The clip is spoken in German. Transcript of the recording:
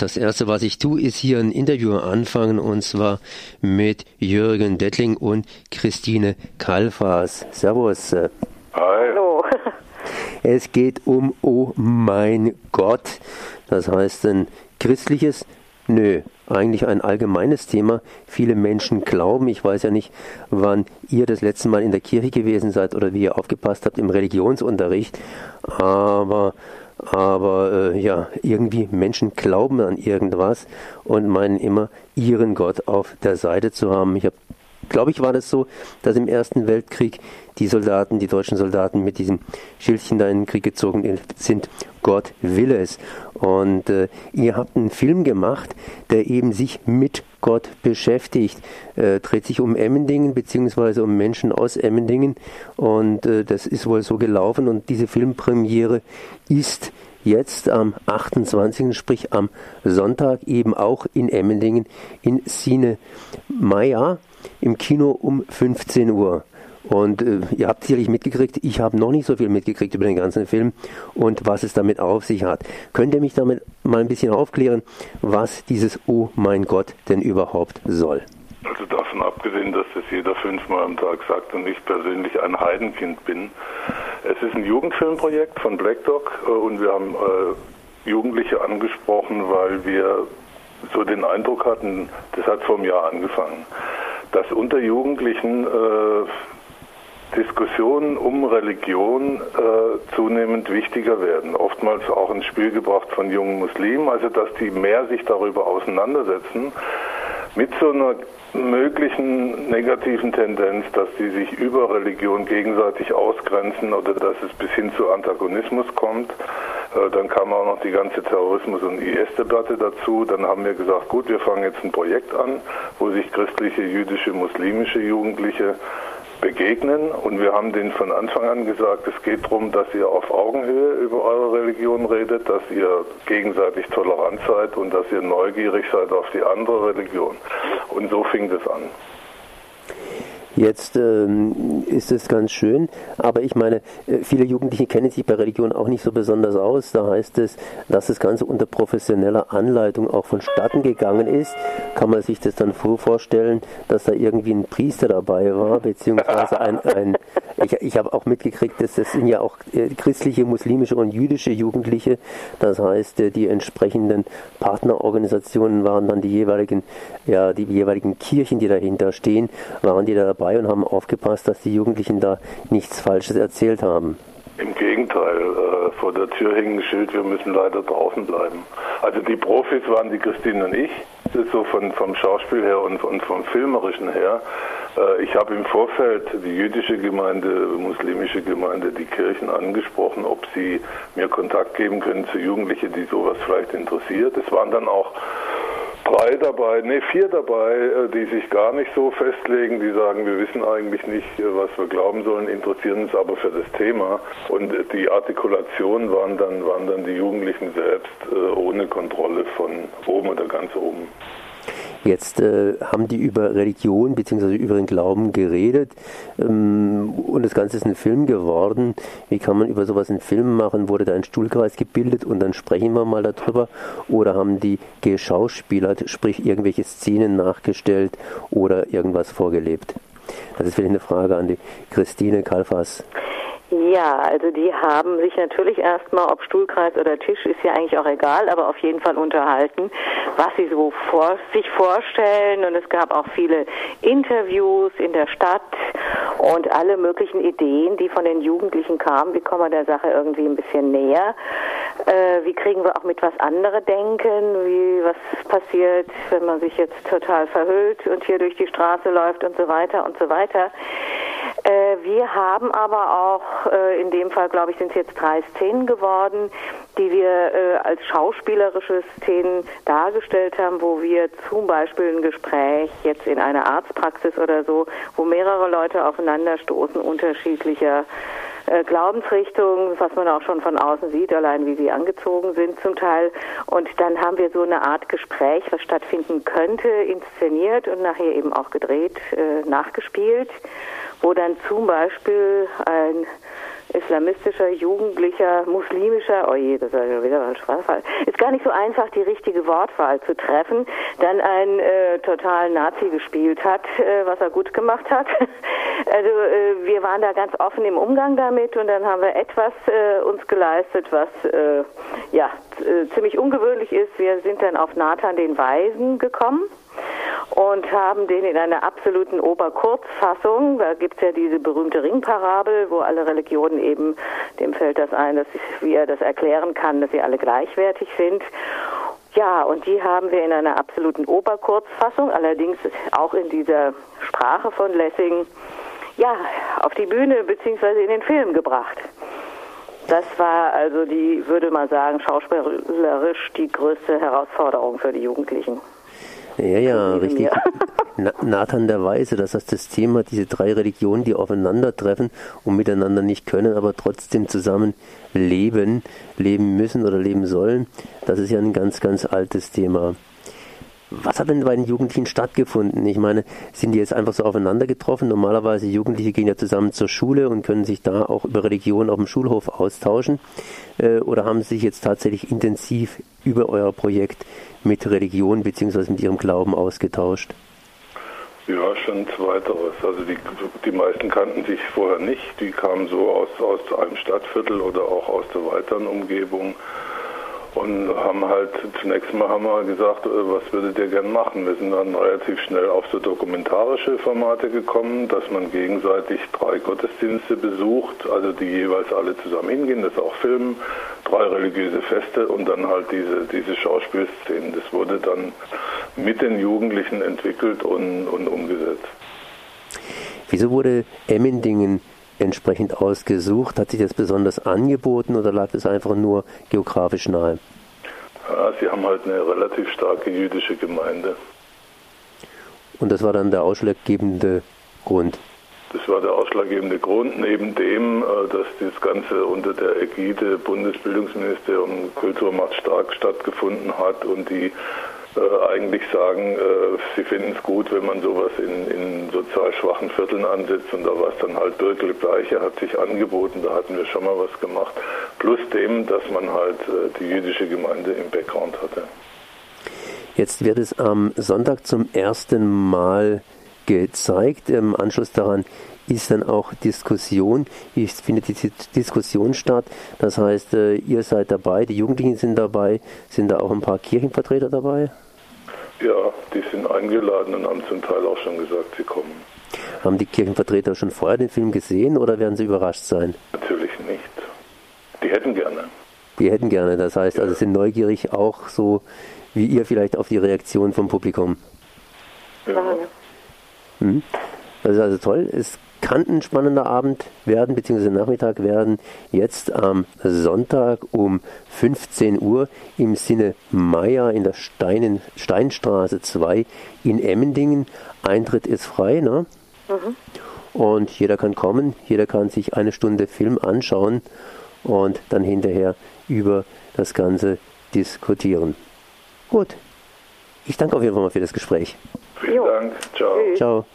Das erste, was ich tue, ist hier ein Interview anfangen und zwar mit Jürgen Dettling und Christine Kalfas. Servus. Hi. Hallo. Es geht um Oh mein Gott. Das heißt ein christliches, nö, eigentlich ein allgemeines Thema. Viele Menschen glauben, ich weiß ja nicht, wann ihr das letzte Mal in der Kirche gewesen seid oder wie ihr aufgepasst habt im Religionsunterricht, aber aber äh, ja, irgendwie Menschen glauben an irgendwas und meinen immer, ihren Gott auf der Seite zu haben. Ich habe glaube ich, war das so, dass im Ersten Weltkrieg die Soldaten, die deutschen Soldaten mit diesem Schildchen da in den Krieg gezogen sind. Gott will es. Und äh, ihr habt einen Film gemacht, der eben sich mit Gott beschäftigt. Äh, dreht sich um Emmendingen beziehungsweise um Menschen aus Emmendingen. Und äh, das ist wohl so gelaufen. Und diese Filmpremiere ist jetzt am 28., sprich am Sonntag eben auch in Emmendingen in Sine Maya im Kino um 15 Uhr. Und äh, ihr habt sicherlich mitgekriegt, ich habe noch nicht so viel mitgekriegt über den ganzen Film und was es damit auf sich hat. Könnt ihr mich damit mal ein bisschen aufklären, was dieses Oh mein Gott denn überhaupt soll? Also davon abgesehen, dass das jeder fünfmal am Tag sagt und ich persönlich ein Heidenkind bin. Es ist ein Jugendfilmprojekt von Black Dog äh, und wir haben äh, Jugendliche angesprochen, weil wir so den Eindruck hatten, das hat vor einem Jahr angefangen dass unter Jugendlichen äh, Diskussionen um Religion äh, zunehmend wichtiger werden. Oftmals auch ins Spiel gebracht von jungen Muslimen, also dass die mehr sich darüber auseinandersetzen mit so einer möglichen negativen Tendenz, dass die sich über Religion gegenseitig ausgrenzen oder dass es bis hin zu Antagonismus kommt. Äh, dann kam auch noch die ganze Terrorismus- und IS-Debatte dazu. Dann haben wir gesagt, gut, wir fangen jetzt ein Projekt an, wo sich christliche, jüdische, muslimische Jugendliche begegnen. Und wir haben denen von Anfang an gesagt, es geht darum, dass ihr auf Augenhöhe über eure Religion redet, dass ihr gegenseitig tolerant seid und dass ihr neugierig seid auf die andere Religion. Und so fing das an. Jetzt ähm, ist es ganz schön, aber ich meine, äh, viele Jugendliche kennen sich bei Religion auch nicht so besonders aus. Da heißt es, dass das Ganze unter professioneller Anleitung auch vonstatten gegangen ist. Kann man sich das dann vorstellen, dass da irgendwie ein Priester dabei war, beziehungsweise ein, ein ich, ich habe auch mitgekriegt, dass das sind ja auch äh, christliche, muslimische und jüdische Jugendliche. Das heißt, äh, die entsprechenden Partnerorganisationen waren dann die jeweiligen, ja, die jeweiligen Kirchen, die dahinter stehen, waren die da dabei dabei und haben aufgepasst, dass die Jugendlichen da nichts Falsches erzählt haben. Im Gegenteil, äh, vor der Tür hing ein Schild, wir müssen leider draußen bleiben. Also die Profis waren die Christine und ich, das ist so von, vom Schauspiel her und, und vom Filmerischen her. Äh, ich habe im Vorfeld die jüdische Gemeinde, muslimische Gemeinde, die Kirchen angesprochen, ob sie mir Kontakt geben können zu Jugendlichen, die sowas vielleicht interessiert. Es waren dann auch drei dabei, ne, vier dabei, äh, die sich gar nicht so festlegen, die sagen, wir wissen eigentlich nicht, äh, was wir glauben sollen, interessieren uns aber für das Thema. Und äh, die Artikulation waren dann, waren dann die Jugendlichen selbst ohne Kontrolle von oben oder ganz oben. Jetzt äh, haben die über Religion bzw. über den Glauben geredet ähm, und das Ganze ist ein Film geworden. Wie kann man über sowas einen Film machen? Wurde da ein Stuhlkreis gebildet und dann sprechen wir mal darüber? Oder haben die geschauspielert, sprich irgendwelche Szenen nachgestellt oder irgendwas vorgelebt? Das ist vielleicht eine Frage an die Christine Kalfas. Ja, also die haben sich natürlich erstmal, ob Stuhlkreis oder Tisch, ist ja eigentlich auch egal, aber auf jeden Fall unterhalten, was sie so vor, sich vorstellen. Und es gab auch viele Interviews in der Stadt und alle möglichen Ideen, die von den Jugendlichen kamen. Wie kommen wir der Sache irgendwie ein bisschen näher? Äh, wie kriegen wir auch mit, was andere denken? Wie, was passiert, wenn man sich jetzt total verhüllt und hier durch die Straße läuft und so weiter und so weiter. Äh, wir haben aber auch, äh, in dem Fall glaube ich, sind es jetzt drei Szenen geworden, die wir äh, als schauspielerische Szenen dargestellt haben, wo wir zum Beispiel ein Gespräch jetzt in einer Arztpraxis oder so, wo mehrere Leute aufeinanderstoßen, unterschiedlicher Glaubensrichtungen, was man auch schon von außen sieht, allein wie sie angezogen sind zum Teil. Und dann haben wir so eine Art Gespräch, was stattfinden könnte, inszeniert und nachher eben auch gedreht, nachgespielt, wo dann zum Beispiel ein islamistischer, jugendlicher, muslimischer, oh je, das ja wieder ein Sprachfall, ist gar nicht so einfach, die richtige Wortwahl zu treffen, dann ein äh, total Nazi gespielt hat, äh, was er gut gemacht hat. Also äh, wir waren da ganz offen im Umgang damit und dann haben wir etwas äh, uns geleistet, was äh, ja äh, ziemlich ungewöhnlich ist. Wir sind dann auf Nathan den Weisen gekommen und haben den in einer absoluten Oberkurzfassung, da gibt es ja diese berühmte Ringparabel, wo alle Religionen eben, dem fällt das ein, dass wie er das erklären kann, dass sie alle gleichwertig sind. Ja, und die haben wir in einer absoluten Oberkurzfassung, allerdings auch in dieser Sprache von Lessing, ja, auf die Bühne bzw. in den Film gebracht. Das war also die, würde man sagen, schauspielerisch die größte Herausforderung für die Jugendlichen. Ja, ja, richtig. Nathan der Weise, das heißt das Thema, diese drei Religionen, die aufeinandertreffen und miteinander nicht können, aber trotzdem zusammen leben, leben müssen oder leben sollen, das ist ja ein ganz, ganz altes Thema. Was hat denn bei den Jugendlichen stattgefunden? Ich meine, sind die jetzt einfach so aufeinander getroffen? Normalerweise Jugendliche gehen ja zusammen zur Schule und können sich da auch über Religion auf dem Schulhof austauschen. Äh, oder haben sie sich jetzt tatsächlich intensiv über euer Projekt mit Religion bzw. mit ihrem Glauben ausgetauscht? Ja, schon zweiteres. Also die, die meisten kannten sich vorher nicht. Die kamen so aus, aus einem Stadtviertel oder auch aus der weiteren Umgebung und haben halt zunächst mal haben wir gesagt, äh, was würdet ihr gern machen? Wir sind dann relativ schnell auf so dokumentarische Formate gekommen, dass man gegenseitig drei Gottesdienste besucht, also die jeweils alle zusammen hingehen, das auch filmen, drei religiöse Feste und dann halt diese, diese Schauspielszenen. Das wurde dann mit den Jugendlichen entwickelt und, und umgesetzt. Wieso wurde Emmendingen entsprechend ausgesucht? Hat sich das besonders angeboten oder lag es einfach nur geografisch nahe? Ja, sie haben halt eine relativ starke jüdische Gemeinde. Und das war dann der ausschlaggebende Grund? Das war der ausschlaggebende Grund, neben dem, äh, dass das Ganze unter der Ägide Bundesbildungsministerium Kultur macht stark stattgefunden hat und die äh, eigentlich sagen, äh, sie finden es gut, wenn man sowas in, in sozial schwachen Vierteln ansetzt und da war es dann halt Birkel Bleiche hat sich angeboten, da hatten wir schon mal was gemacht, plus dem, dass man halt äh, die jüdische Gemeinde im Background hatte. Jetzt wird es am Sonntag zum ersten Mal gezeigt. Im Anschluss daran ist dann auch Diskussion. Ich finde die Diskussion statt. Das heißt, äh, ihr seid dabei, die Jugendlichen sind dabei. Sind da auch ein paar Kirchenvertreter dabei? Ja, die sind eingeladen und haben zum Teil auch schon gesagt, sie kommen. Haben die Kirchenvertreter schon vorher den Film gesehen oder werden sie überrascht sein? Natürlich nicht. Die hätten gerne. Die hätten gerne, das heißt, ja. also sind neugierig auch so wie ihr vielleicht auf die Reaktion vom Publikum. Ja. Hm? Das ist also toll. Es kann ein spannender Abend werden, beziehungsweise Nachmittag werden, jetzt am Sonntag um 15 Uhr im Sinne Meier in der Steinen, Steinstraße 2 in Emmendingen. Eintritt ist frei, ne? Mhm. Und jeder kann kommen, jeder kann sich eine Stunde Film anschauen und dann hinterher über das Ganze diskutieren. Gut. Ich danke auf jeden Fall mal für das Gespräch. Vielen Dank. Ciao. Ciao.